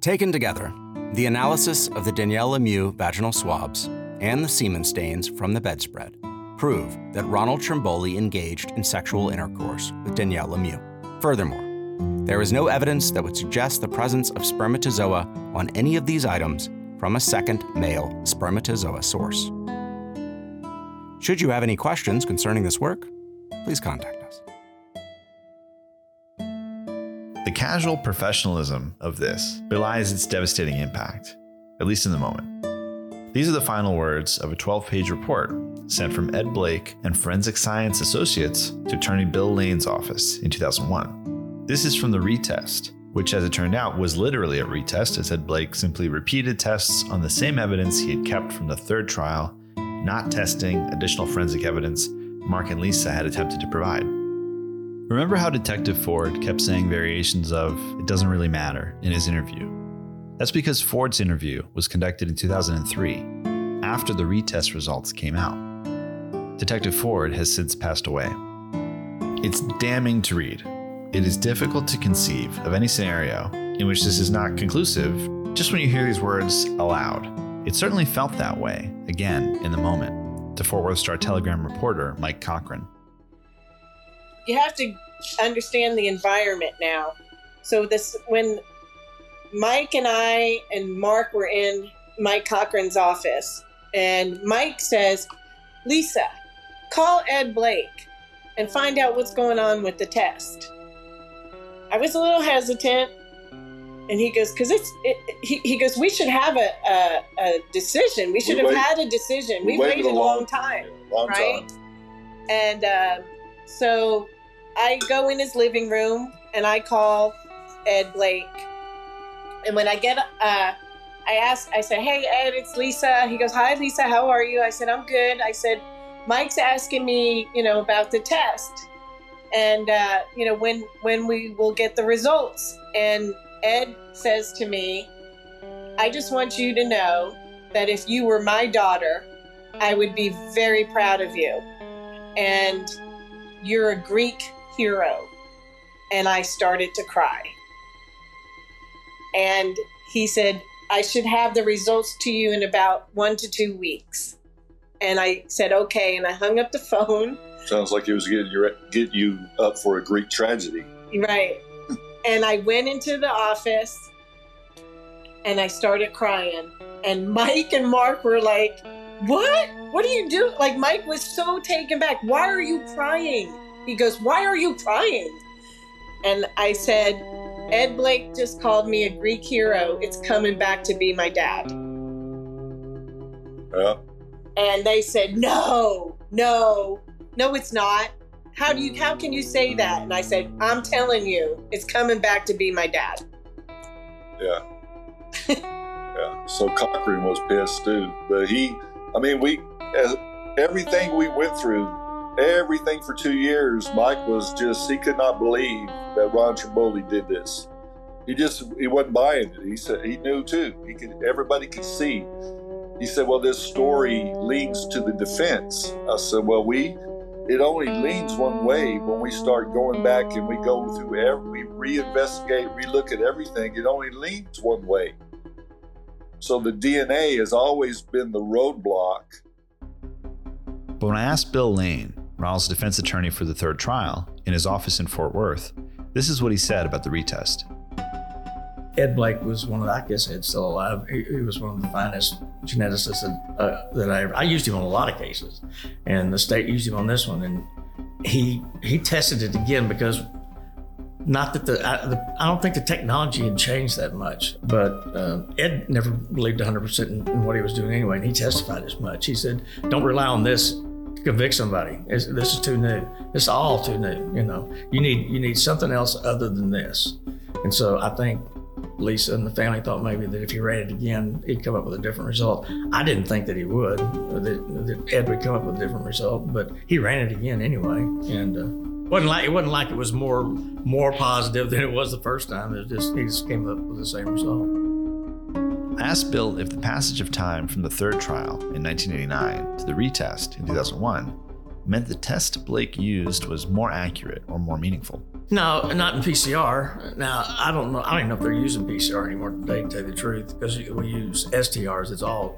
Taken together, the analysis of the Danielle Lemieux vaginal swabs and the semen stains from the bedspread prove that Ronald Trimboli engaged in sexual intercourse with Danielle Lemieux. Furthermore, there is no evidence that would suggest the presence of spermatozoa on any of these items from a second male spermatozoa source. Should you have any questions concerning this work, please contact us. Casual professionalism of this belies its devastating impact, at least in the moment. These are the final words of a 12 page report sent from Ed Blake and Forensic Science Associates to Attorney Bill Lane's office in 2001. This is from the retest, which, as it turned out, was literally a retest, as Ed Blake simply repeated tests on the same evidence he had kept from the third trial, not testing additional forensic evidence Mark and Lisa had attempted to provide. Remember how Detective Ford kept saying variations of, it doesn't really matter, in his interview? That's because Ford's interview was conducted in 2003, after the retest results came out. Detective Ford has since passed away. It's damning to read. It is difficult to conceive of any scenario in which this is not conclusive just when you hear these words aloud. It certainly felt that way, again, in the moment, to Fort Worth Star Telegram reporter Mike Cochran you have to understand the environment now. So this when Mike and I and Mark were in Mike Cochran's office, and Mike says, "Lisa, call Ed Blake and find out what's going on with the test." I was a little hesitant, and he goes, "Because it's," it, he, he goes, "We should have a, a, a decision. We should we have wait, had a decision. We, we waited, waited, a long, long time, long right?" Time. And uh, so I go in his living room and I call Ed Blake. And when I get, uh, I ask, I said, "Hey Ed, it's Lisa." He goes, "Hi Lisa, how are you?" I said, "I'm good." I said, "Mike's asking me, you know, about the test, and uh, you know when when we will get the results." And Ed says to me, "I just want you to know that if you were my daughter, I would be very proud of you, and you're a Greek hero. And I started to cry. And he said, I should have the results to you in about one to two weeks. And I said, okay. And I hung up the phone. Sounds like he was getting you, get you up for a Greek tragedy. Right. and I went into the office and I started crying. And Mike and Mark were like, What? What are you doing? Like, Mike was so taken back. Why are you crying? He goes, Why are you crying? And I said, Ed Blake just called me a Greek hero. It's coming back to be my dad. Yeah. And they said, No, no, no, it's not. How do you how can you say that? And I said, I'm telling you, it's coming back to be my dad. Yeah. yeah. So Cochran was pissed too. But he I mean we everything we went through everything for two years, Mike was just, he could not believe that Ron Trimboli did this. He just, he wasn't buying it. He said, he knew too. He could, everybody could see. He said, well, this story leans to the defense. I said, well, we, it only leans one way when we start going back and we go through every, we reinvestigate, relook at everything. It only leans one way. So the DNA has always been the roadblock. But when I asked Bill Lane, Ronald's defense attorney for the third trial, in his office in Fort Worth, this is what he said about the retest. Ed Blake was one of the, I guess Ed's still alive. He, he was one of the finest geneticists that, uh, that I ever, I used him on a lot of cases, and the state used him on this one. And he he tested it again because not that the I, the, I don't think the technology had changed that much, but uh, Ed never believed 100% in, in what he was doing anyway, and he testified as much. He said, "Don't rely on this convict somebody. It's, this is too new. It's all too new. You know, you need you need something else other than this. And so I think Lisa and the family thought maybe that if he ran it again, he'd come up with a different result. I didn't think that he would, that, that Ed would come up with a different result, but he ran it again anyway, and. Uh, wasn't like it wasn't like it was more more positive than it was the first time. It just he just came up with the same result. I asked Bill if the passage of time from the third trial in 1989 to the retest in 2001 meant the test Blake used was more accurate or more meaningful. No, not in PCR. Now I don't know. I don't even know if they're using PCR anymore today. To tell you the truth, because we use STRs. It's all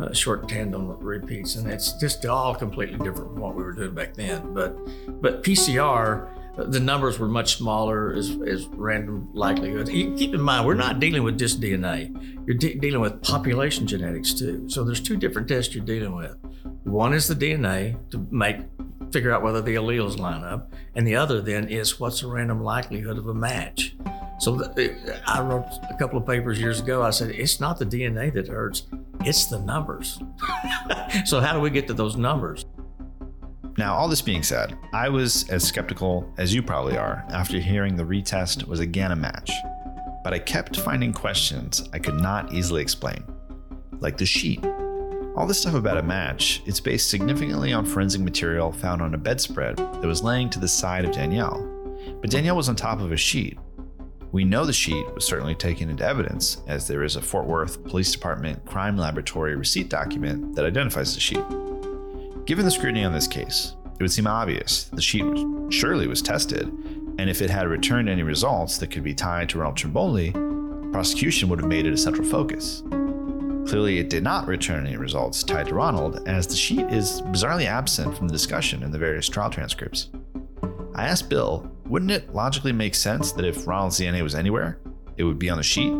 uh, short tandem repeats, and it's just all completely different from what we were doing back then. But but PCR, the numbers were much smaller as, as random likelihood. Keep in mind, we're not dealing with just DNA. You're de- dealing with population genetics too. So there's two different tests you're dealing with. One is the DNA to make figure out whether the alleles line up, and the other then is what's the random likelihood of a match. So I wrote a couple of papers years ago. I said it's not the DNA that hurts; it's the numbers. so how do we get to those numbers? Now, all this being said, I was as skeptical as you probably are after hearing the retest was again a match. But I kept finding questions I could not easily explain, like the sheet all this stuff about a match, it's based significantly on forensic material found on a bedspread that was laying to the side of Danielle. But Danielle was on top of a sheet. We know the sheet was certainly taken into evidence, as there is a Fort Worth Police Department crime laboratory receipt document that identifies the sheet. Given the scrutiny on this case, it would seem obvious the sheet surely was tested, and if it had returned any results that could be tied to Ronald Trimboli, prosecution would have made it a central focus. Clearly, it did not return any results tied to Ronald, as the sheet is bizarrely absent from the discussion in the various trial transcripts. I asked Bill, wouldn't it logically make sense that if Ronald's DNA was anywhere, it would be on the sheet?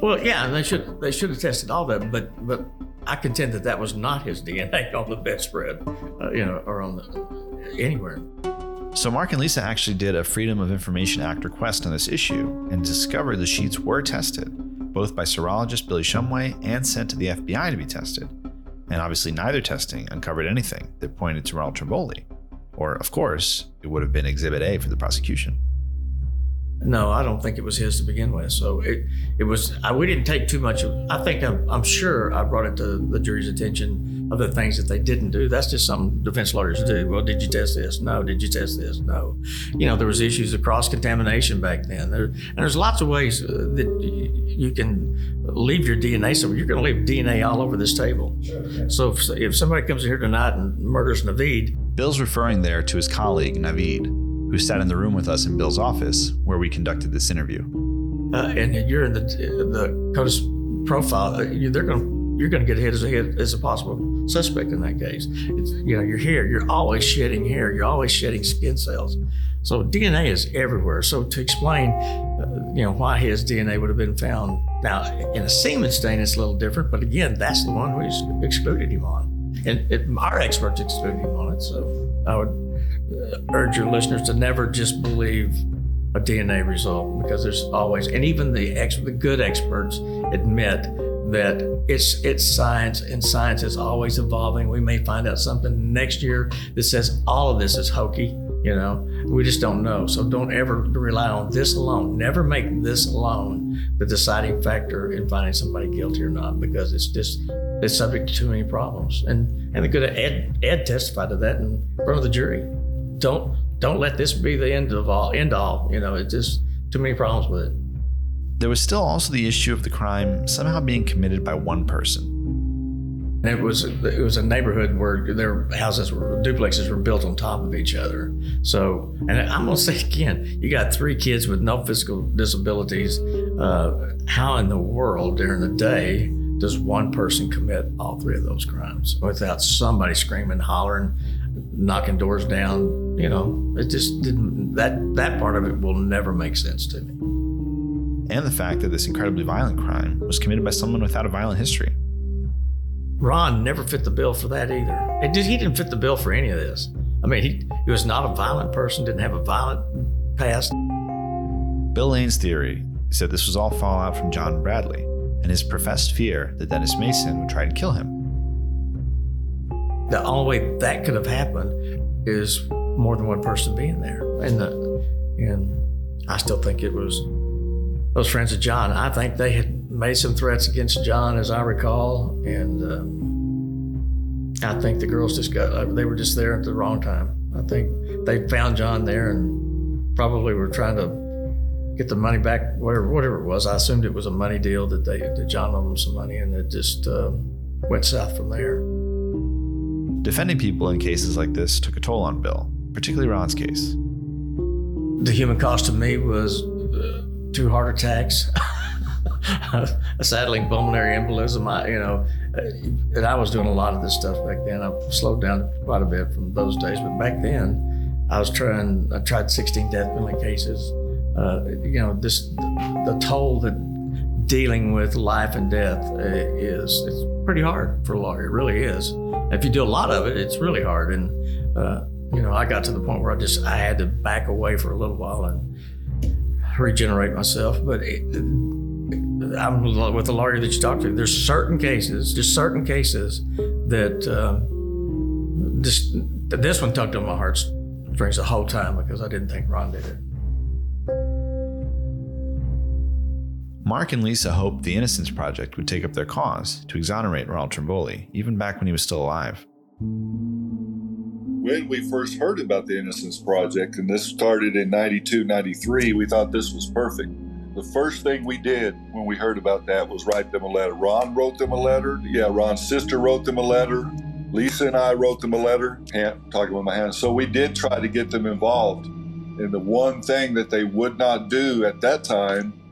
Well, yeah, they should they should have tested all that, but but I contend that that was not his DNA on the bedspread, uh, you know, or on the, anywhere. So Mark and Lisa actually did a Freedom of Information Act request on this issue and discovered the sheets were tested both by serologist Billy Shumway and sent to the FBI to be tested. And obviously, neither testing uncovered anything that pointed to Ronald Trimboli. Or, of course, it would have been Exhibit A for the prosecution. No, I don't think it was his to begin with. So it it was. I, we didn't take too much. Of, I think I'm, I'm sure I brought it to the jury's attention of the things that they didn't do. That's just something defense lawyers do. Well, did you test this? No. Did you test this? No. You know, there was issues of cross contamination back then. There, and there's lots of ways uh, that you can leave your DNA somewhere. You're going to leave DNA all over this table. So if, if somebody comes here tonight and murders Navid, Bill's referring there to his colleague Navid who sat in the room with us in Bill's office where we conducted this interview. Uh, and you're in the the CODIS profile. Uh, they're going you're going to get hit as a hit as a possible suspect in that case. It's, you know, your hair. You're always shedding hair. You're always shedding skin cells. So DNA is everywhere. So to explain, uh, you know, why his DNA would have been found now in a semen stain, it's a little different. But again, that's the one we excluded him on, and it, our experts excluded him on it. So I would urge your listeners to never just believe a DNA result because there's always, and even the ex, the good experts admit that it's it's science and science is always evolving. We may find out something next year that says all of this is hokey. You know, we just don't know. So don't ever rely on this alone. Never make this alone the deciding factor in finding somebody guilty or not because it's just it's subject to too many problems. And and the good Ed Ed testified to that in front of the jury don't don't let this be the end of all end all. You know, it's just too many problems with it. There was still also the issue of the crime somehow being committed by one person. And it was it was a neighborhood where their houses were duplexes were built on top of each other. So, and I'm gonna say again, you got three kids with no physical disabilities. Uh, how in the world during the day does one person commit all three of those crimes without somebody screaming, hollering, knocking doors down. You know, it just didn't. That that part of it will never make sense to me. And the fact that this incredibly violent crime was committed by someone without a violent history. Ron never fit the bill for that either. It did, he didn't fit the bill for any of this. I mean, he, he was not a violent person, didn't have a violent past. Bill Lane's theory said this was all fallout from John Bradley and his professed fear that Dennis Mason would try to kill him. The only way that could have happened is more than one person being there. And the, and I still think it was those friends of John. I think they had made some threats against John, as I recall, and um, I think the girls just got they were just there at the wrong time. I think they found John there and probably were trying to get the money back, whatever whatever it was. I assumed it was a money deal that they that John owed them some money, and it just uh, went south from there. Defending people in cases like this took a toll on Bill, particularly Ron's case. the human cost to me was uh, two heart attacks, a saddling pulmonary embolism. I, you know, uh, and I was doing a lot of this stuff back then. I slowed down quite a bit from those days, but back then, I was trying. I tried 16 death penalty cases. Uh, you know, this the toll that dealing with life and death uh, is it's pretty hard for a lawyer. It really is. If you do a lot of it, it's really hard. And uh, you know, I got to the point where I just I had to back away for a little while and regenerate myself. But it, I'm with the lawyer that you talked to. There's certain cases, just certain cases that uh, this this one tugged on my heartstrings the whole time because I didn't think Ron did it. Mark and Lisa hoped the Innocence Project would take up their cause to exonerate Ronald Trimboli, even back when he was still alive. When we first heard about the Innocence Project, and this started in 92, 93, we thought this was perfect. The first thing we did when we heard about that was write them a letter. Ron wrote them a letter. Yeah, Ron's sister wrote them a letter. Lisa and I wrote them a letter, hand, talking with my hands. So we did try to get them involved. And the one thing that they would not do at that time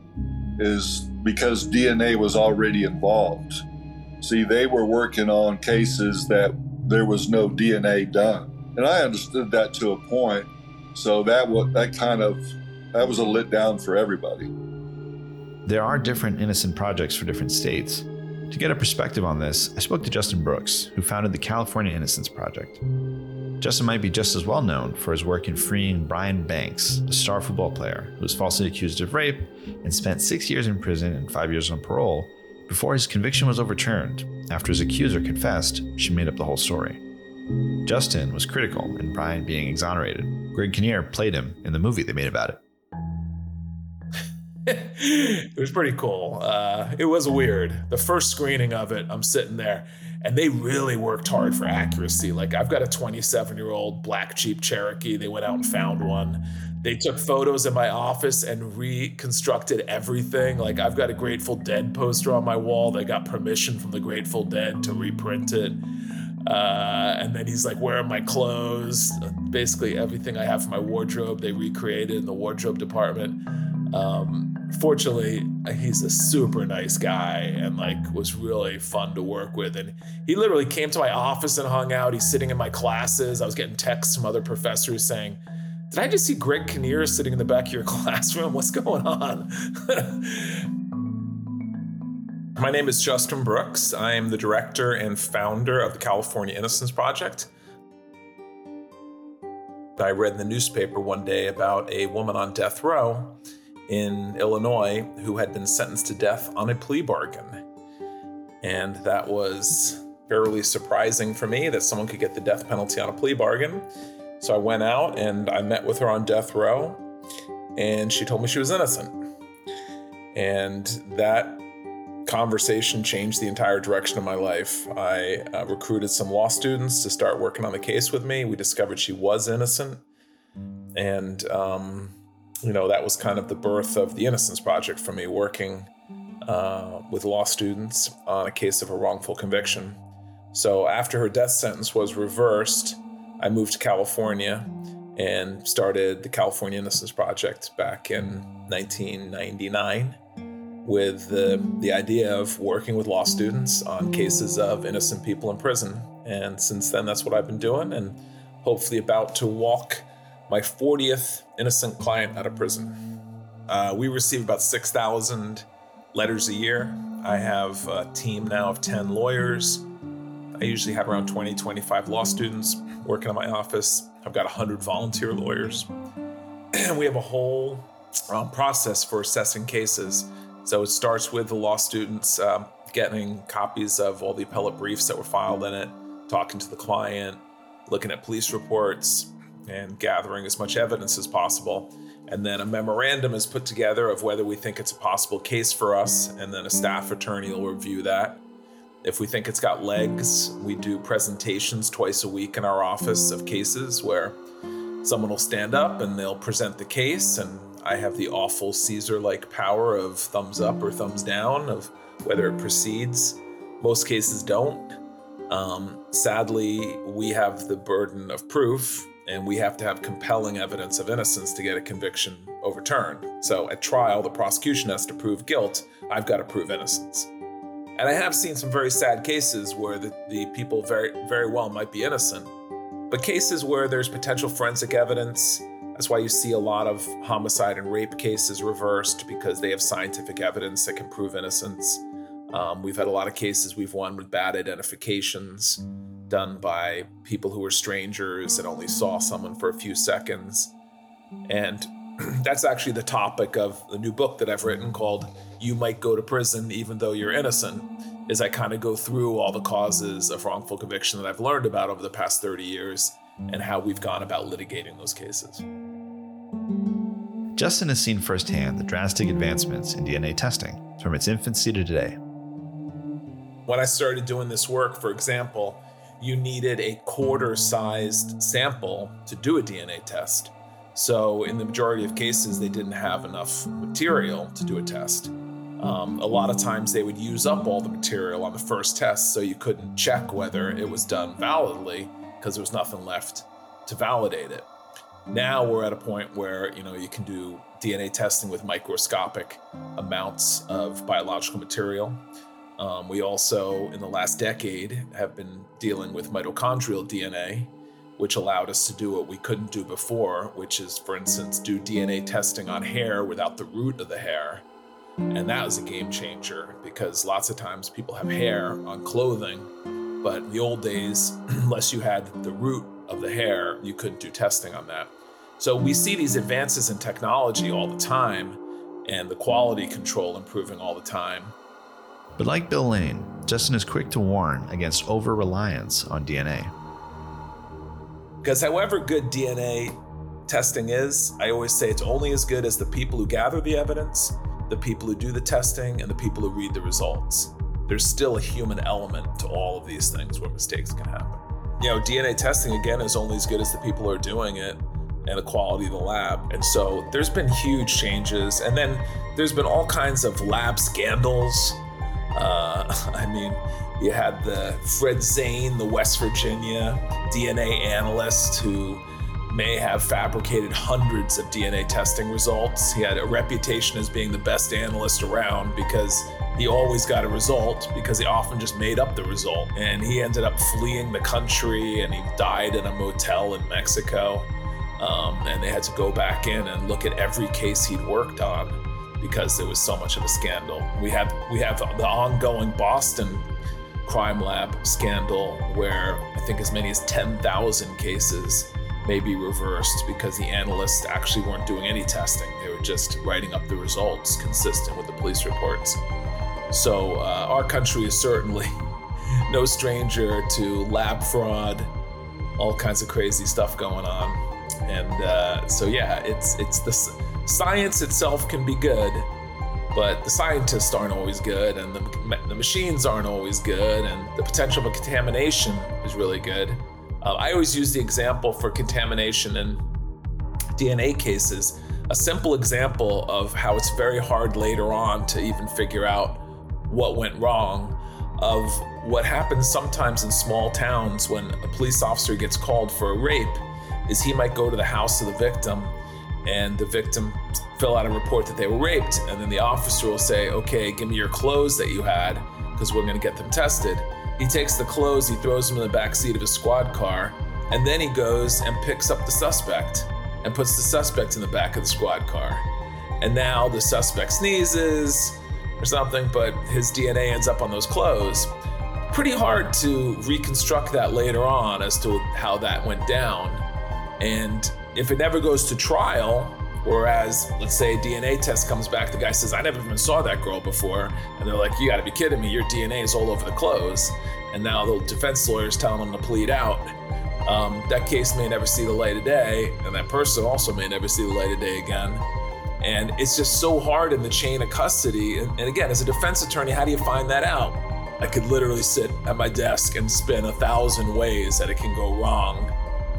is because DNA was already involved. See, they were working on cases that there was no DNA done. And I understood that to a point. So that was that kind of that was a lit down for everybody. There are different innocent projects for different states. To get a perspective on this, I spoke to Justin Brooks, who founded the California Innocence Project. Justin might be just as well known for his work in freeing Brian Banks, a star football player who was falsely accused of rape and spent six years in prison and five years on parole before his conviction was overturned after his accuser confessed she made up the whole story. Justin was critical in Brian being exonerated. Greg Kinnear played him in the movie they made about it. It was pretty cool. Uh, it was weird. The first screening of it, I'm sitting there and they really worked hard for accuracy. Like I've got a 27 year old black Jeep Cherokee. They went out and found one. They took photos in my office and reconstructed everything. Like I've got a Grateful Dead poster on my wall. They got permission from the Grateful Dead to reprint it. Uh, and then he's like, "Where are my clothes?" Basically, everything I have for my wardrobe, they recreated in the wardrobe department. Um, fortunately he's a super nice guy and like was really fun to work with. And he literally came to my office and hung out. He's sitting in my classes. I was getting texts from other professors saying did i just see greg kinnear sitting in the back of your classroom? What's going on? My name is justin brooks. I am the director and founder of the california innocence project. I read in the newspaper one day about a woman on death row in Illinois who had been sentenced to death on a plea bargain. And that was fairly surprising for me that someone could get the death penalty on a plea bargain. So I went out and I met with her on death row, and she told me she was innocent. And that conversation changed the entire direction of my life. I uh, recruited some law students to start working on the case with me. We discovered she was innocent. And um, you know, that was kind of the birth of the Innocence Project for me, working uh, with law students on a case of a wrongful conviction. So after her death sentence was reversed, I moved to California and started the California Innocence Project back in 1999 with the, the idea of working with law students on cases of innocent people in prison. And since then, that's what I've been doing, and hopefully about to walk my 40th innocent client out of prison. Uh, we receive about 6,000 letters a year. I have a team now of 10 lawyers. I usually have around 20, 25 law students working in my office. I've got 100 volunteer lawyers. And we have a whole um, process for assessing cases. So it starts with the law students um, getting copies of all the appellate briefs that were filed in it, talking to the client, looking at police reports, and gathering as much evidence as possible. And then a memorandum is put together of whether we think it's a possible case for us, and then a staff attorney will review that. If we think it's got legs, we do presentations twice a week in our office of cases where someone will stand up and they'll present the case, and I have the awful Caesar like power of thumbs up or thumbs down of whether it proceeds. Most cases don't. Um, sadly, we have the burden of proof and we have to have compelling evidence of innocence to get a conviction overturned. So at trial, the prosecution has to prove guilt. I've got to prove innocence. And I have seen some very sad cases where the, the people very, very well might be innocent, but cases where there's potential forensic evidence. That's why you see a lot of homicide and rape cases reversed because they have scientific evidence that can prove innocence. Um, we've had a lot of cases we've won with bad identifications done by people who were strangers and only saw someone for a few seconds. And that's actually the topic of the new book that I've written called You Might Go to Prison Even Though You're Innocent. Is I kind of go through all the causes of wrongful conviction that I've learned about over the past 30 years and how we've gone about litigating those cases. Justin has seen firsthand the drastic advancements in DNA testing from its infancy to today. When I started doing this work, for example, you needed a quarter sized sample to do a DNA test. So, in the majority of cases, they didn't have enough material to do a test. Um, a lot of times, they would use up all the material on the first test, so you couldn't check whether it was done validly because there was nothing left to validate it. Now we're at a point where you know you can do DNA testing with microscopic amounts of biological material. Um, we also, in the last decade, have been dealing with mitochondrial DNA, which allowed us to do what we couldn't do before, which is, for instance, do DNA testing on hair without the root of the hair. And that was a game changer because lots of times people have hair on clothing, but in the old days, unless you had the root of the hair, you couldn't do testing on that. So we see these advances in technology all the time and the quality control improving all the time. But like Bill Lane, Justin is quick to warn against over reliance on DNA. Because however good DNA testing is, I always say it's only as good as the people who gather the evidence, the people who do the testing, and the people who read the results. There's still a human element to all of these things where mistakes can happen. You know, DNA testing again is only as good as the people who are doing it and the quality of the lab. And so there's been huge changes. And then there's been all kinds of lab scandals uh, I mean, you had the Fred Zain, the West Virginia DNA analyst who may have fabricated hundreds of DNA testing results. He had a reputation as being the best analyst around because he always got a result because he often just made up the result. And he ended up fleeing the country and he died in a motel in Mexico. Um, and they had to go back in and look at every case he'd worked on because there was so much of a scandal. We have we have the ongoing Boston crime lab scandal where I think as many as 10,000 cases may be reversed because the analysts actually weren't doing any testing. They were just writing up the results consistent with the police reports. So uh, our country is certainly no stranger to lab fraud, all kinds of crazy stuff going on. And uh, so yeah, it's it's this science itself can be good, but the scientists aren't always good, and the, the machines aren't always good, and the potential for contamination is really good. Uh, I always use the example for contamination in DNA cases, a simple example of how it's very hard later on to even figure out what went wrong, of what happens sometimes in small towns when a police officer gets called for a rape, is he might go to the house of the victim and the victim fill out a report that they were raped. And then the officer will say okay give me your clothes that you had because we're going to get them tested. He takes the clothes he throws them in the back seat of his squad car and then he goes and picks up the suspect and puts the suspect in the back of the squad car. And now the suspect sneezes or something but his dna ends up on those clothes. Pretty hard to reconstruct that later on as to how that went down. And if it never goes to trial, whereas let's say a DNA test comes back, the guy says, I never even saw that girl before. And they're like, You gotta be kidding me, your DNA is all over the clothes. And now the defense lawyer's telling them to plead out. Um, that case may never see the light of day, and that person also may never see the light of day again. And it's just so hard in the chain of custody. And, and again, as a defense attorney, how do you find that out? I could literally sit at my desk and spin a thousand ways that it can go wrong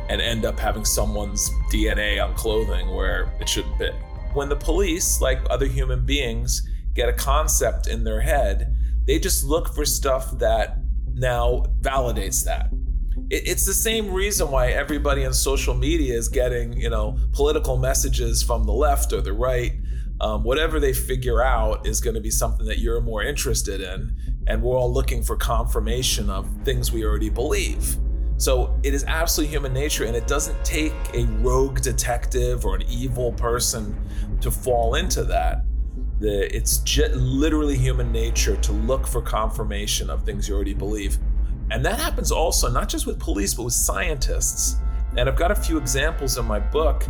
and end up having someone's DNA on clothing where it shouldn't be. When the police, like other human beings, get a concept in their head, they just look for stuff that now validates that. it's the same reason why everybody on social media is getting, you know, political messages from the left or the right. Um, whatever they figure out is going to be something that you're more interested in. And we're all looking for confirmation of things we already believe. So it is absolutely human nature, and it doesn't take a rogue detective or an evil person to fall into that. The, it's literally human nature to look for confirmation of things you already believe. And that happens also not just with police, but with scientists. And I've got a few examples in my book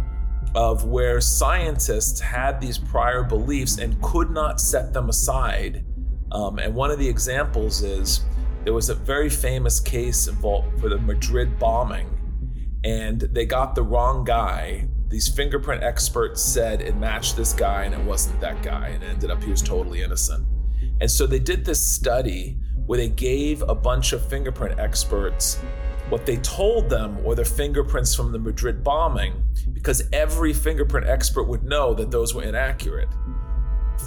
of where scientists had these prior beliefs and could not set them aside. Um, and one of the examples is there was a very famous case involved for the Madrid bombing, and they got the wrong guy. These fingerprint experts said it matched this guy, and it wasn't that guy, and it ended up he was totally innocent. And so they did this study where they gave a bunch of fingerprint experts what they told them were the fingerprints from the Madrid bombing, because every fingerprint expert would know that those were inaccurate.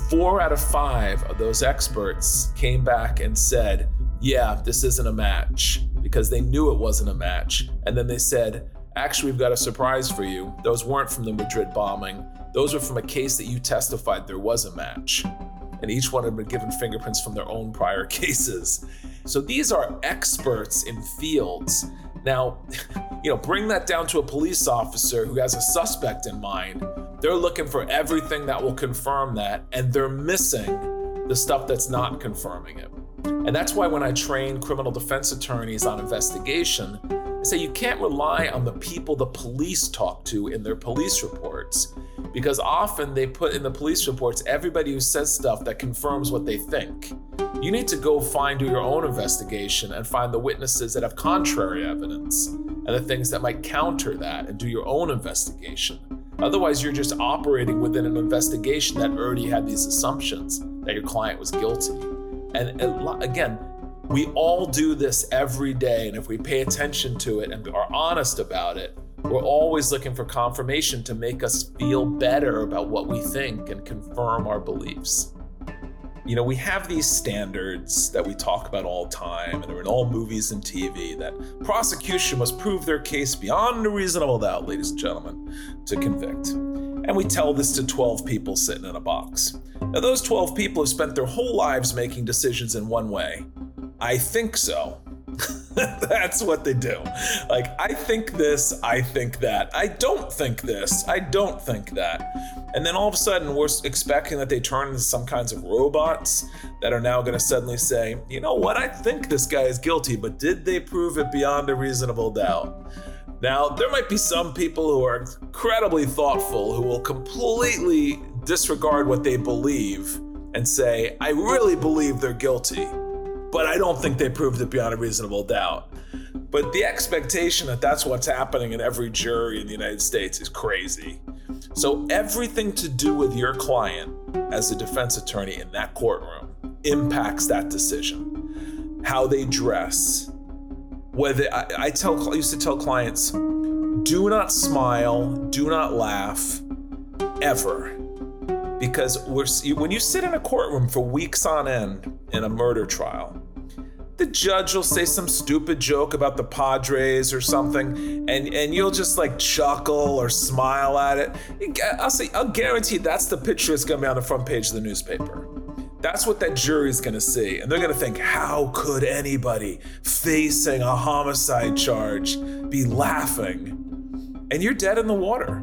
Four out of five of those experts came back and said, yeah, this isn't a match because they knew it wasn't a match. And then they said, actually, we've got a surprise for you. Those weren't from the Madrid bombing, those were from a case that you testified there was a match. And each one had been given fingerprints from their own prior cases. So these are experts in fields. Now, you know, bring that down to a police officer who has a suspect in mind. They're looking for everything that will confirm that, and they're missing the stuff that's not confirming it. And that's why when I train criminal defense attorneys on investigation, I say you can't rely on the people the police talk to in their police reports because often they put in the police reports everybody who says stuff that confirms what they think. You need to go find do your own investigation and find the witnesses that have contrary evidence and the things that might counter that and do your own investigation. Otherwise, you're just operating within an investigation that already had these assumptions that your client was guilty. And again, we all do this every day. And if we pay attention to it and are honest about it, we're always looking for confirmation to make us feel better about what we think and confirm our beliefs. You know, we have these standards that we talk about all the time, and they're in all movies and TV that prosecution must prove their case beyond a reasonable doubt, ladies and gentlemen, to convict. And we tell this to 12 people sitting in a box. Now, those 12 people have spent their whole lives making decisions in one way. I think so. That's what they do. Like, I think this, I think that. I don't think this, I don't think that. And then all of a sudden, we're expecting that they turn into some kinds of robots that are now going to suddenly say, you know what, I think this guy is guilty, but did they prove it beyond a reasonable doubt? Now, there might be some people who are incredibly thoughtful who will completely disregard what they believe and say, I really believe they're guilty, but I don't think they proved it beyond a reasonable doubt. But the expectation that that's what's happening in every jury in the United States is crazy. So, everything to do with your client as a defense attorney in that courtroom impacts that decision. How they dress, whether I, I tell I used to tell clients, do not smile, do not laugh, ever, because we're when you sit in a courtroom for weeks on end in a murder trial. The judge will say some stupid joke about the Padres or something, and, and you'll just like chuckle or smile at it. I'll say, I'll guarantee that's the picture that's gonna be on the front page of the newspaper. That's what that jury's gonna see. And they're gonna think, how could anybody facing a homicide charge be laughing? And you're dead in the water.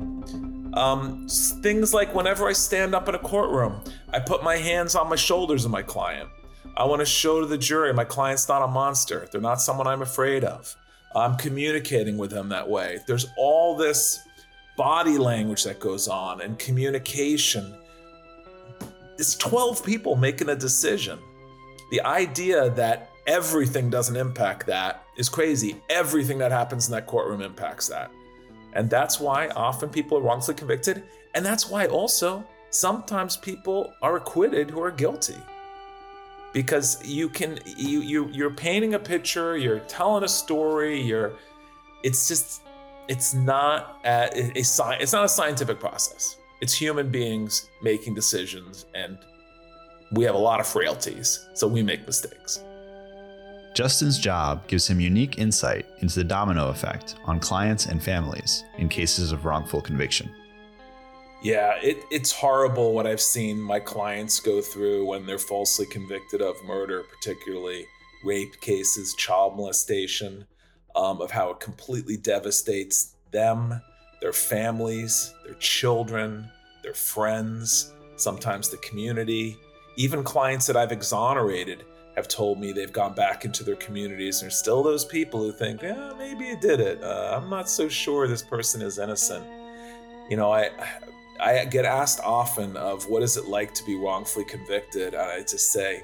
Um, things like whenever I stand up in a courtroom, I put my hands on my shoulders of my client. I want to show to the jury my client's not a monster. They're not someone I'm afraid of. I'm communicating with them that way. There's all this body language that goes on and communication it's 12 people making a decision. The idea that everything doesn't impact that is crazy. Everything that happens in that courtroom impacts that. And that's why often people are wrongfully convicted. And that's why also sometimes people are acquitted who are guilty. Because you can you you you're painting a picture, you're telling a story, you're it's just it's not a, a, a it's not a scientific process. It's human beings making decisions, and we have a lot of frailties, so we make mistakes. Justin's job gives him unique insight into the domino effect on clients and families in cases of wrongful conviction. Yeah, it, it's horrible what I've seen my clients go through when they're falsely convicted of murder, particularly rape cases, child molestation, um, of how it completely devastates them, their families, their children, their friends, sometimes the community. Even clients that I've exonerated have told me they've gone back into their communities. There's still those people who think, yeah, maybe you did it. Uh, I'm not so sure this person is innocent. You know, I I get asked often of what is it like to be wrongfully convicted, and I just say,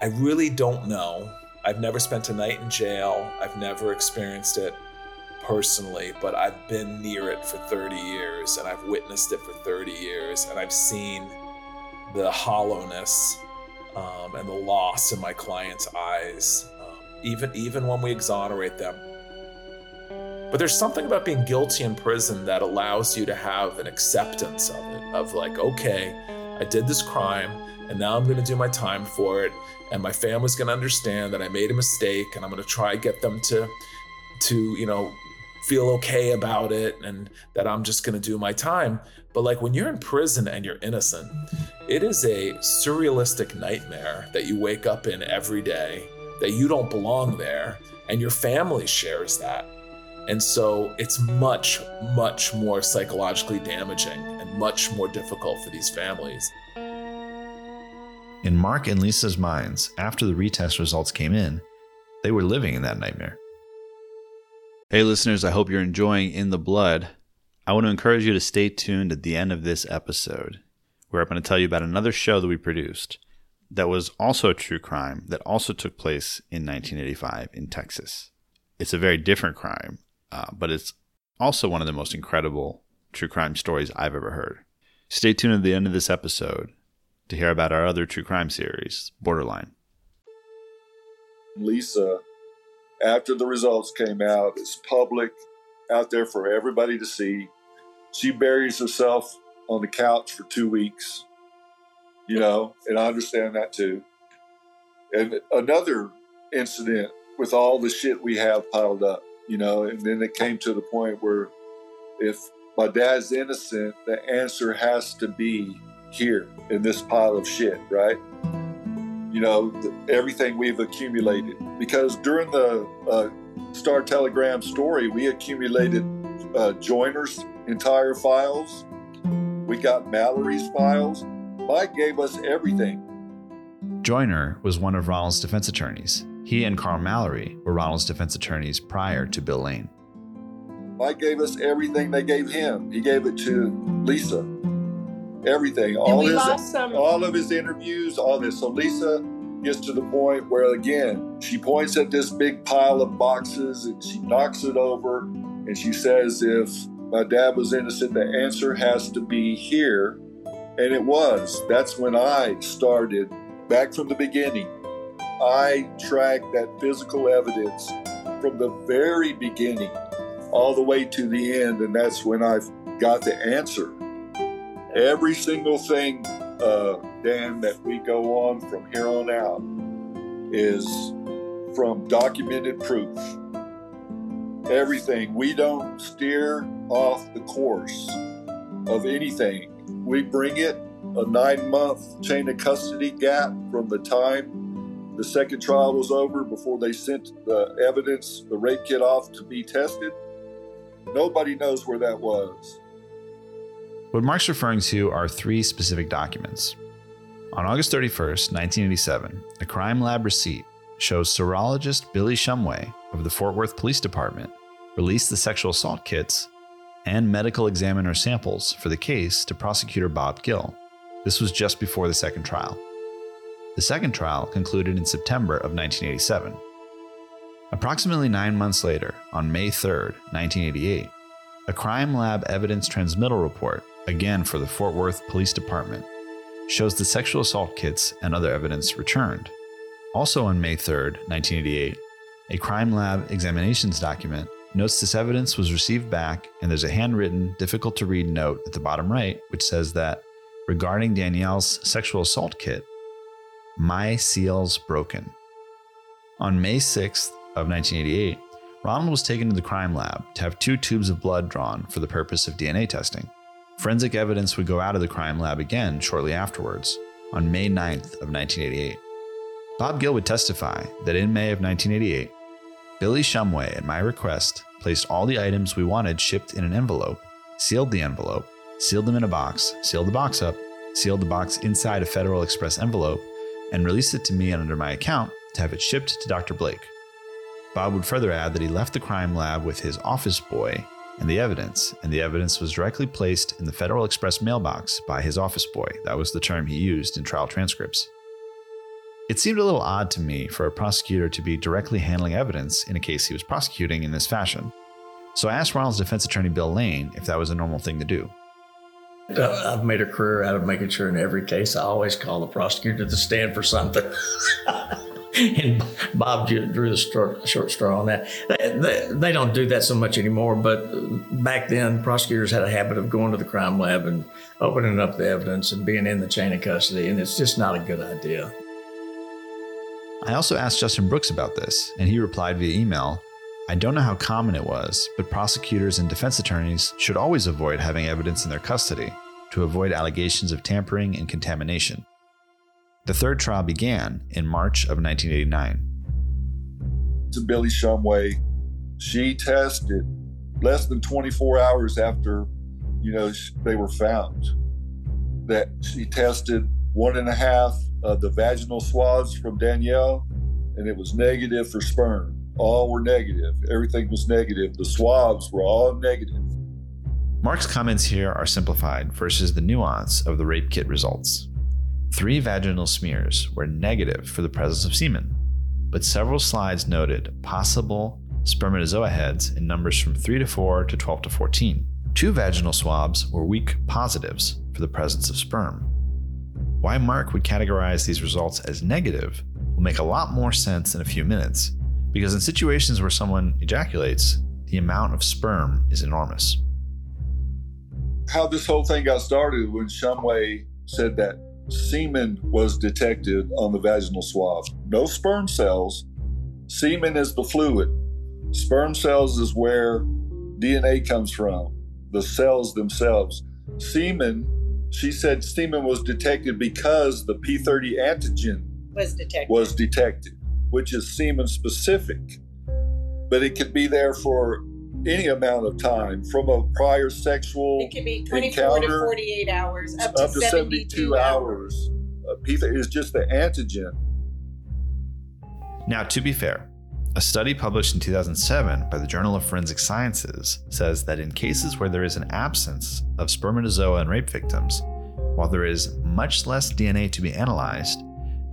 I really don't know. I've never spent a night in jail. I've never experienced it personally, but I've been near it for 30 years and I've witnessed it for 30 years and I've seen the hollowness um, and the loss in my clients' eyes, um, even even when we exonerate them. But there's something about being guilty in prison that allows you to have an acceptance of it, of like, okay, I did this crime, and now I'm going to do my time for it, and my family's going to understand that I made a mistake, and I'm going to try to get them to, to you know, feel okay about it, and that I'm just going to do my time. But like when you're in prison and you're innocent, it is a surrealistic nightmare that you wake up in every day, that you don't belong there, and your family shares that. And so it's much, much more psychologically damaging and much more difficult for these families. In Mark and Lisa's minds, after the retest results came in, they were living in that nightmare. Hey, listeners, I hope you're enjoying In the Blood. I want to encourage you to stay tuned at the end of this episode, where I'm going to tell you about another show that we produced that was also a true crime that also took place in 1985 in Texas. It's a very different crime, uh, but it's also one of the most incredible true crime stories I've ever heard. Stay tuned at the end of this episode to hear about our other true crime series, Borderline. Lisa, after the results came out, it's public out there for everybody to see. She buries herself on the couch for two weeks, you know, and I understand that too. And another incident with all the shit we have piled up you know, and then it came to the point where if my dad's innocent, the answer has to be here in this pile of shit, right? You know, everything we've accumulated. Because during the uh, Star Telegram story, we accumulated uh, Joyner's entire files. We got Mallory's files. Mike gave us everything. Joyner was one of Ronald's defense attorneys. He and Carl Mallory were Ronald's defense attorneys prior to Bill Lane. Mike gave us everything they gave him. He gave it to Lisa. Everything. All his all of his interviews, all this. So Lisa gets to the point where again, she points at this big pile of boxes and she knocks it over and she says, if my dad was innocent, the answer has to be here. And it was. That's when I started back from the beginning I tracked that physical evidence from the very beginning all the way to the end, and that's when I got the answer. Every single thing, uh, Dan, that we go on from here on out is from documented proof. Everything. We don't steer off the course of anything. We bring it a nine month chain of custody gap from the time the second trial was over before they sent the evidence, the rape kit off to be tested. Nobody knows where that was. What Mark's referring to are three specific documents. On August 31st, 1987, a crime lab receipt shows serologist Billy Shumway of the Fort Worth Police Department released the sexual assault kits and medical examiner samples for the case to prosecutor Bob Gill. This was just before the second trial. The second trial concluded in September of 1987. Approximately nine months later, on May 3, 1988, a crime lab evidence transmittal report, again for the Fort Worth Police Department, shows the sexual assault kits and other evidence returned. Also on May 3, 1988, a crime lab examinations document notes this evidence was received back, and there's a handwritten, difficult to read note at the bottom right which says that regarding Danielle's sexual assault kit, my seal's broken. On May 6th of 1988, Ronald was taken to the crime lab to have two tubes of blood drawn for the purpose of DNA testing. Forensic evidence would go out of the crime lab again shortly afterwards, on May 9th of 1988. Bob Gill would testify that in May of 1988, Billy Shumway, at my request, placed all the items we wanted shipped in an envelope, sealed the envelope, sealed them in a box, sealed the box up, sealed the box inside a Federal Express envelope, and released it to me under my account to have it shipped to Dr. Blake. Bob would further add that he left the crime lab with his office boy and the evidence, and the evidence was directly placed in the Federal Express mailbox by his office boy. That was the term he used in trial transcripts. It seemed a little odd to me for a prosecutor to be directly handling evidence in a case he was prosecuting in this fashion. So I asked Ronald's defense attorney Bill Lane if that was a normal thing to do. I've made a career out of making sure in every case I always call the prosecutor to stand for something. and Bob drew the short, straw on that. They, they, don't do that so much anymore, but back then, prosecutors had a habit of going to the crime lab and opening up the evidence and being in the chain of custody, and it's just not a good idea. I also asked Justin Brooks about this, and he replied via email I don't know how common it was, but prosecutors and defense attorneys should always avoid having evidence in their custody to avoid allegations of tampering and contamination. The third trial began in March of 1989. To Billy Shumway, she tested less than 24 hours after, you know, they were found. That she tested one and a half of the vaginal swabs from Danielle, and it was negative for sperm. All were negative. Everything was negative. The swabs were all negative. Mark's comments here are simplified versus the nuance of the rape kit results. Three vaginal smears were negative for the presence of semen, but several slides noted possible spermatozoa heads in numbers from 3 to 4 to 12 to 14. Two vaginal swabs were weak positives for the presence of sperm. Why Mark would categorize these results as negative will make a lot more sense in a few minutes, because in situations where someone ejaculates, the amount of sperm is enormous. How this whole thing got started when Shumway said that semen was detected on the vaginal swab. No sperm cells. Semen is the fluid. Sperm cells is where DNA comes from, the cells themselves. Semen she said semen was detected because the P30 antigen was detected. Was detected, which is semen specific. But it could be there for any amount of time from a prior sexual It could be 24 to 48 hours, up to, up to 72, 72 hours. hours. Uh, P30 is just the antigen. Now, to be fair, a study published in 2007 by the Journal of Forensic Sciences says that in cases where there is an absence of spermatozoa in rape victims, while there is much less DNA to be analyzed,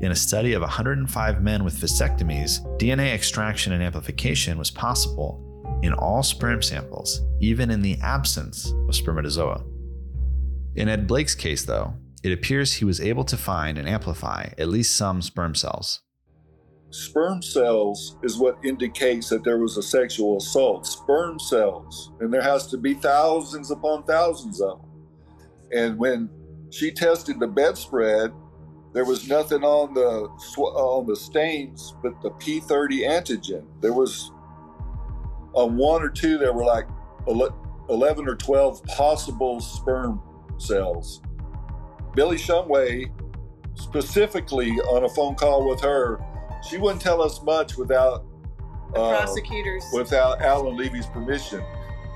in a study of 105 men with vasectomies, DNA extraction and amplification was possible in all sperm samples, even in the absence of spermatozoa. In Ed Blake's case, though, it appears he was able to find and amplify at least some sperm cells sperm cells is what indicates that there was a sexual assault. Sperm cells, and there has to be thousands upon thousands of them. And when she tested the bedspread, there was nothing on the uh, on the stains but the P30 antigen. There was on one or two there were like 11 or 12 possible sperm cells. Billy Shumway specifically on a phone call with her she wouldn't tell us much without the uh, prosecutors without Alan Levy's permission.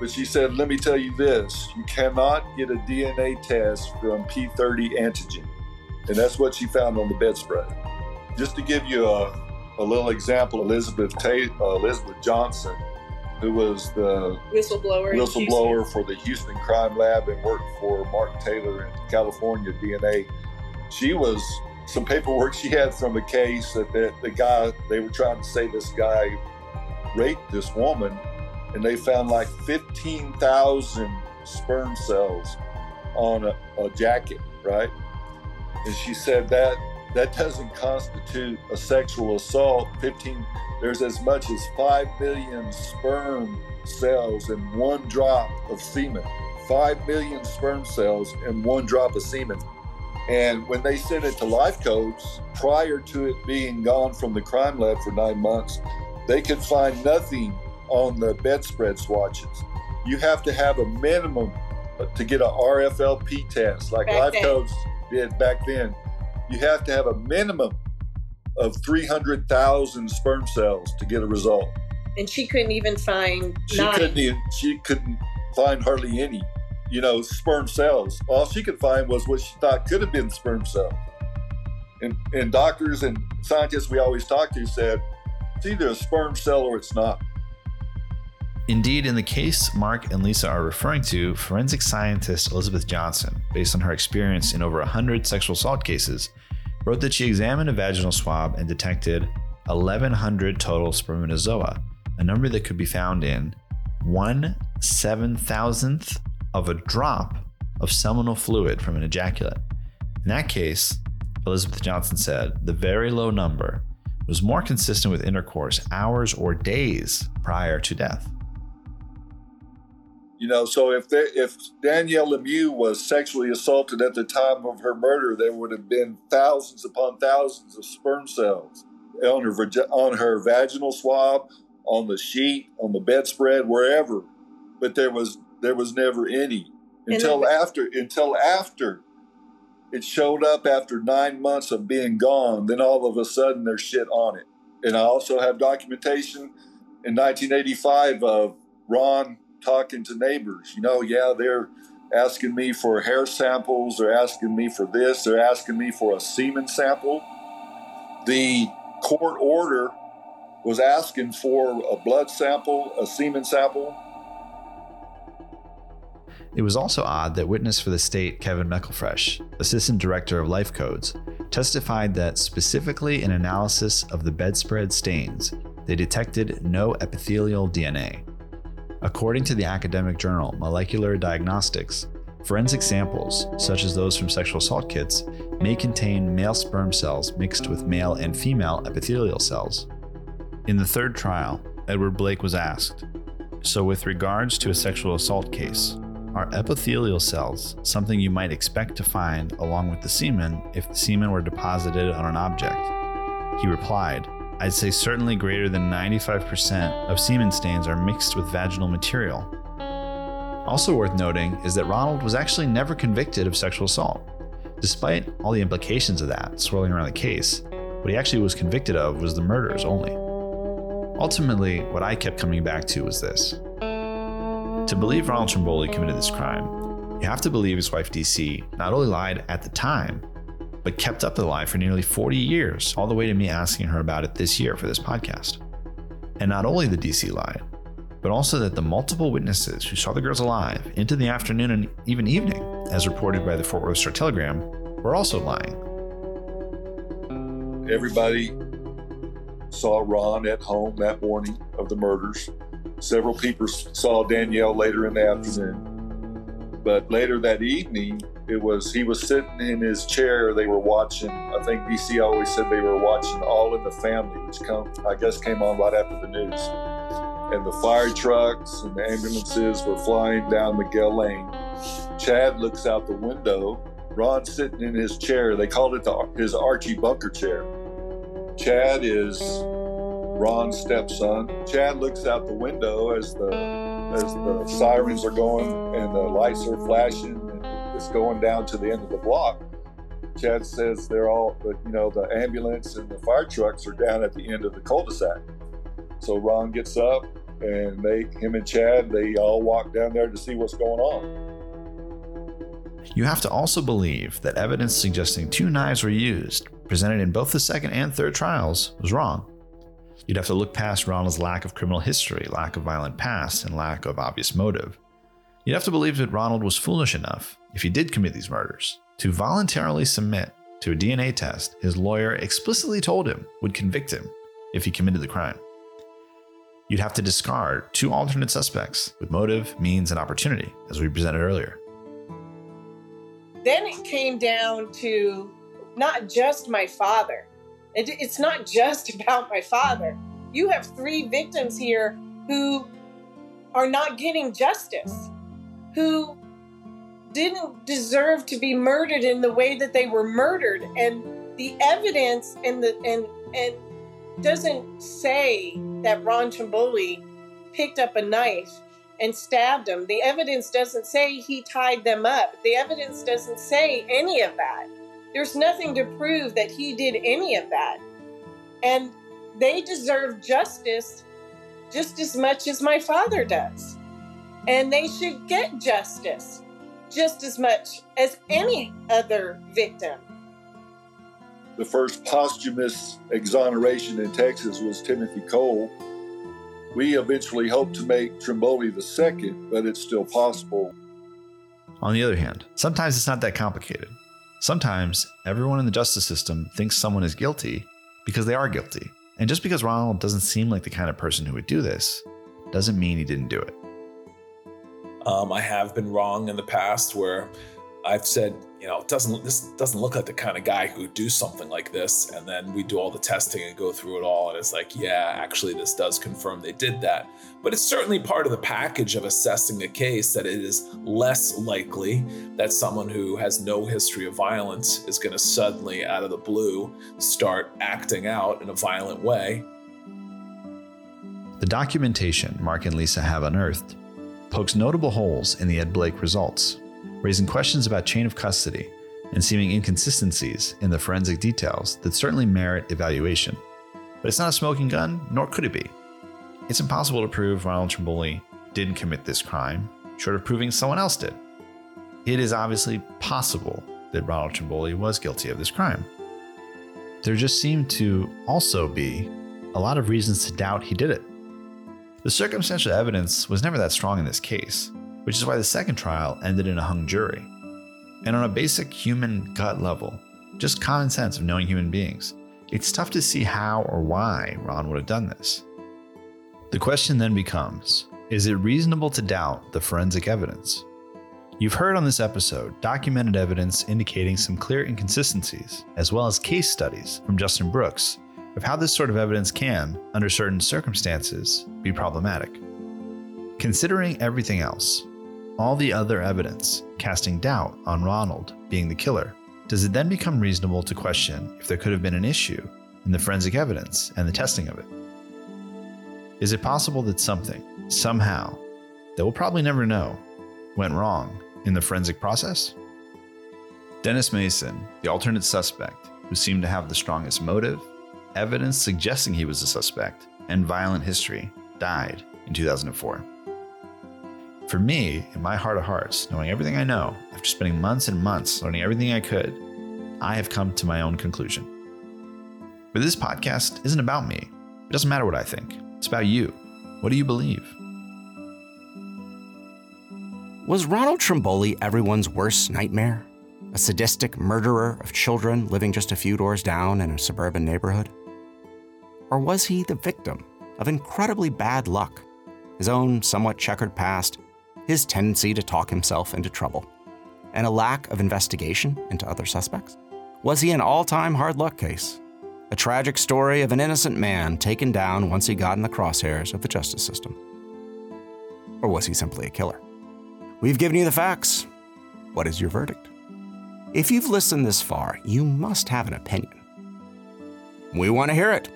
But she said, "Let me tell you this: you cannot get a DNA test from P30 antigen, and that's what she found on the bedspread." Just to give you a, a little example, Elizabeth Tate, uh, Elizabeth Johnson, who was the whistleblower whistleblower for the Houston Crime Lab and worked for Mark Taylor in California DNA. She was some paperwork she had from a case that the, the guy they were trying to say this guy raped this woman and they found like 15,000 sperm cells on a, a, jacket, right? And she said that that doesn't constitute a sexual assault. 15, there's as much as 5 million sperm cells in one drop of semen. 5 million sperm cells in one drop of semen. And when they sent it to Life Codes, prior to it being gone from the crime lab for nine months, they could find nothing on the bedspread swatches. You have to have a minimum to get a RFLP test, like Back life then. codes did back then. You have to have a minimum of 300,000 sperm cells to get a result. And she couldn't even find She nine. couldn't even, she couldn't find hardly any, you know, sperm cells. All she could find was what she thought could have been sperm cells. And, and doctors and scientists we always talk to said it's either a sperm cell or it's not. Indeed, in the case Mark and Lisa are referring to, forensic scientist Elizabeth Johnson, based on her experience in over 100 sexual assault cases, wrote that she examined a vaginal swab and detected 1,100 total spermatozoa, a number that could be found in one seven thousandth of a drop of seminal fluid from an ejaculate. In that case, Elizabeth Johnson said the very low number was more consistent with intercourse hours or days prior to death. You know, so if if Danielle Lemieux was sexually assaulted at the time of her murder, there would have been thousands upon thousands of sperm cells on her on her vaginal swab, on the sheet, on the bedspread, wherever. But there was there was never any until then- after until after it showed up after nine months of being gone. Then all of a sudden there's shit on it. And I also have documentation in 1985 of Ron talking to neighbors. You know, yeah, they're asking me for hair samples, they're asking me for this, they're asking me for a semen sample. The court order was asking for a blood sample, a semen sample. It was also odd that witness for the state Kevin Meckelfresh, assistant director of Life Codes, testified that specifically in analysis of the bedspread stains, they detected no epithelial DNA. According to the academic journal Molecular Diagnostics, forensic samples, such as those from sexual assault kits, may contain male sperm cells mixed with male and female epithelial cells. In the third trial, Edward Blake was asked So, with regards to a sexual assault case, are epithelial cells something you might expect to find along with the semen if the semen were deposited on an object? He replied, I'd say certainly greater than 95% of semen stains are mixed with vaginal material. Also worth noting is that Ronald was actually never convicted of sexual assault. Despite all the implications of that swirling around the case, what he actually was convicted of was the murders only. Ultimately, what I kept coming back to was this. To believe Ronald Trimboli committed this crime, you have to believe his wife DC not only lied at the time, but kept up the lie for nearly 40 years, all the way to me asking her about it this year for this podcast. And not only the DC lie, but also that the multiple witnesses who saw the girls alive into the afternoon and even evening, as reported by the Fort Worth Star Telegram, were also lying. Everybody saw Ron at home that morning of the murders. Several people saw Danielle later in the afternoon. But later that evening, it was he was sitting in his chair. They were watching. I think DC always said they were watching All in the Family, which come I guess came on right after the news. And the fire trucks and the ambulances were flying down Miguel Lane. Chad looks out the window. Ron's sitting in his chair. They called it the, his Archie Bunker chair. Chad is Ron's stepson. Chad looks out the window as the as the sirens are going and the lights are flashing and it's going down to the end of the block. Chad says they're all, you know, the ambulance and the fire trucks are down at the end of the cul-de-sac. So Ron gets up and they, him and Chad, they all walk down there to see what's going on. You have to also believe that evidence suggesting two knives were used, presented in both the second and third trials, was wrong. You'd have to look past Ronald's lack of criminal history, lack of violent past, and lack of obvious motive. You'd have to believe that Ronald was foolish enough, if he did commit these murders, to voluntarily submit to a DNA test his lawyer explicitly told him would convict him if he committed the crime. You'd have to discard two alternate suspects with motive, means, and opportunity, as we presented earlier. then it came down to not just my father. It, it's not just about my father. You have three victims here who are not getting justice, who didn't deserve to be murdered in the way that they were murdered and the evidence and the and and doesn't say that Ron Trimboli picked up a knife and stabbed him. The evidence doesn't say he tied them up. The evidence doesn't say any of that. There's nothing to prove that he did any of that. And they deserve justice just as much as my father does. And they should get justice just as much as any other victim. The first posthumous exoneration in Texas was Timothy Cole. We eventually hope to make Trimboli the second, but it's still possible. On the other hand, sometimes it's not that complicated. Sometimes everyone in the justice system thinks someone is guilty because they are guilty. And just because Ronald doesn't seem like the kind of person who would do this, doesn't mean he didn't do it. Um, I have been wrong in the past where I've said, you know, doesn't this doesn't look like the kind of guy who would do something like this, and then we do all the testing and go through it all, and it's like, yeah, actually, this does confirm they did that. But it's certainly part of the package of assessing a case that it is less likely that someone who has no history of violence is going to suddenly, out of the blue, start acting out in a violent way. The documentation Mark and Lisa have unearthed pokes notable holes in the Ed Blake results raising questions about chain of custody and seeming inconsistencies in the forensic details that certainly merit evaluation. But it's not a smoking gun, nor could it be. It's impossible to prove Ronald Trimboli didn't commit this crime, short of proving someone else did. It is obviously possible that Ronald Trimboli was guilty of this crime. There just seem to also be a lot of reasons to doubt he did it. The circumstantial evidence was never that strong in this case, which is why the second trial ended in a hung jury. And on a basic human gut level, just common sense of knowing human beings, it's tough to see how or why Ron would have done this. The question then becomes is it reasonable to doubt the forensic evidence? You've heard on this episode documented evidence indicating some clear inconsistencies, as well as case studies from Justin Brooks of how this sort of evidence can, under certain circumstances, be problematic. Considering everything else, all the other evidence casting doubt on Ronald being the killer, does it then become reasonable to question if there could have been an issue in the forensic evidence and the testing of it? Is it possible that something, somehow, that we'll probably never know, went wrong in the forensic process? Dennis Mason, the alternate suspect, who seemed to have the strongest motive, evidence suggesting he was a suspect, and violent history, died in 2004. For me, in my heart of hearts, knowing everything I know, after spending months and months learning everything I could, I have come to my own conclusion. But this podcast isn't about me. It doesn't matter what I think, it's about you. What do you believe? Was Ronald Trimboli everyone's worst nightmare? A sadistic murderer of children living just a few doors down in a suburban neighborhood? Or was he the victim of incredibly bad luck, his own somewhat checkered past, his tendency to talk himself into trouble, and a lack of investigation into other suspects? Was he an all time hard luck case? A tragic story of an innocent man taken down once he got in the crosshairs of the justice system? Or was he simply a killer? We've given you the facts. What is your verdict? If you've listened this far, you must have an opinion. We want to hear it.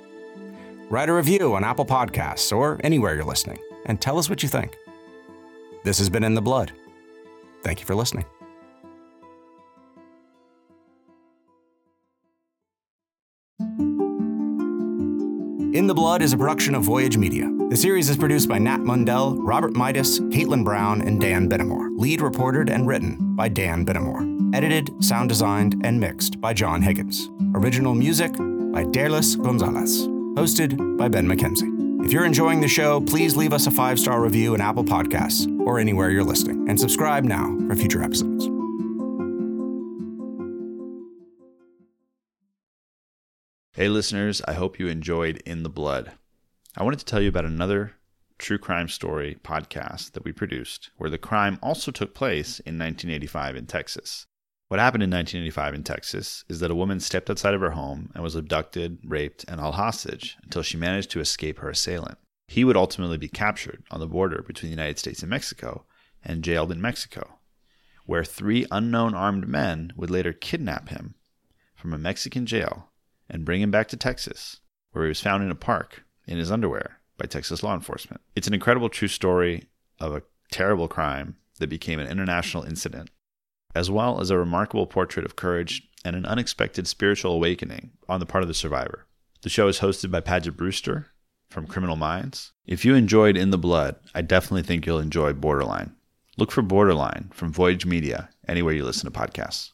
Write a review on Apple Podcasts or anywhere you're listening and tell us what you think. This has been In the Blood. Thank you for listening. In the Blood is a production of Voyage Media. The series is produced by Nat Mundel, Robert Mitas, Kaitlyn Brown, and Dan Benamor. Lead reported and written by Dan Benamor. Edited, sound designed, and mixed by John Higgins. Original music by Derlis Gonzalez. Hosted by Ben McKenzie. If you're enjoying the show, please leave us a five star review in Apple Podcasts or anywhere you're listening, and subscribe now for future episodes. Hey, listeners, I hope you enjoyed In the Blood. I wanted to tell you about another true crime story podcast that we produced where the crime also took place in 1985 in Texas. What happened in 1985 in Texas is that a woman stepped outside of her home and was abducted, raped, and held hostage until she managed to escape her assailant. He would ultimately be captured on the border between the United States and Mexico and jailed in Mexico. where three unknown armed men would later kidnap him from a Mexican jail and bring him back to Texas, where he was found in a park in his underwear by Texas law enforcement. It's an incredible true story of a terrible crime that became an international incident, as well as a remarkable portrait of courage and an unexpected spiritual awakening on the part of the survivor. The show is hosted by Paget Brewster from Criminal Minds. If you enjoyed In the Blood, I definitely think you'll enjoy Borderline. Look for Borderline from Voyage Media anywhere you listen to podcasts.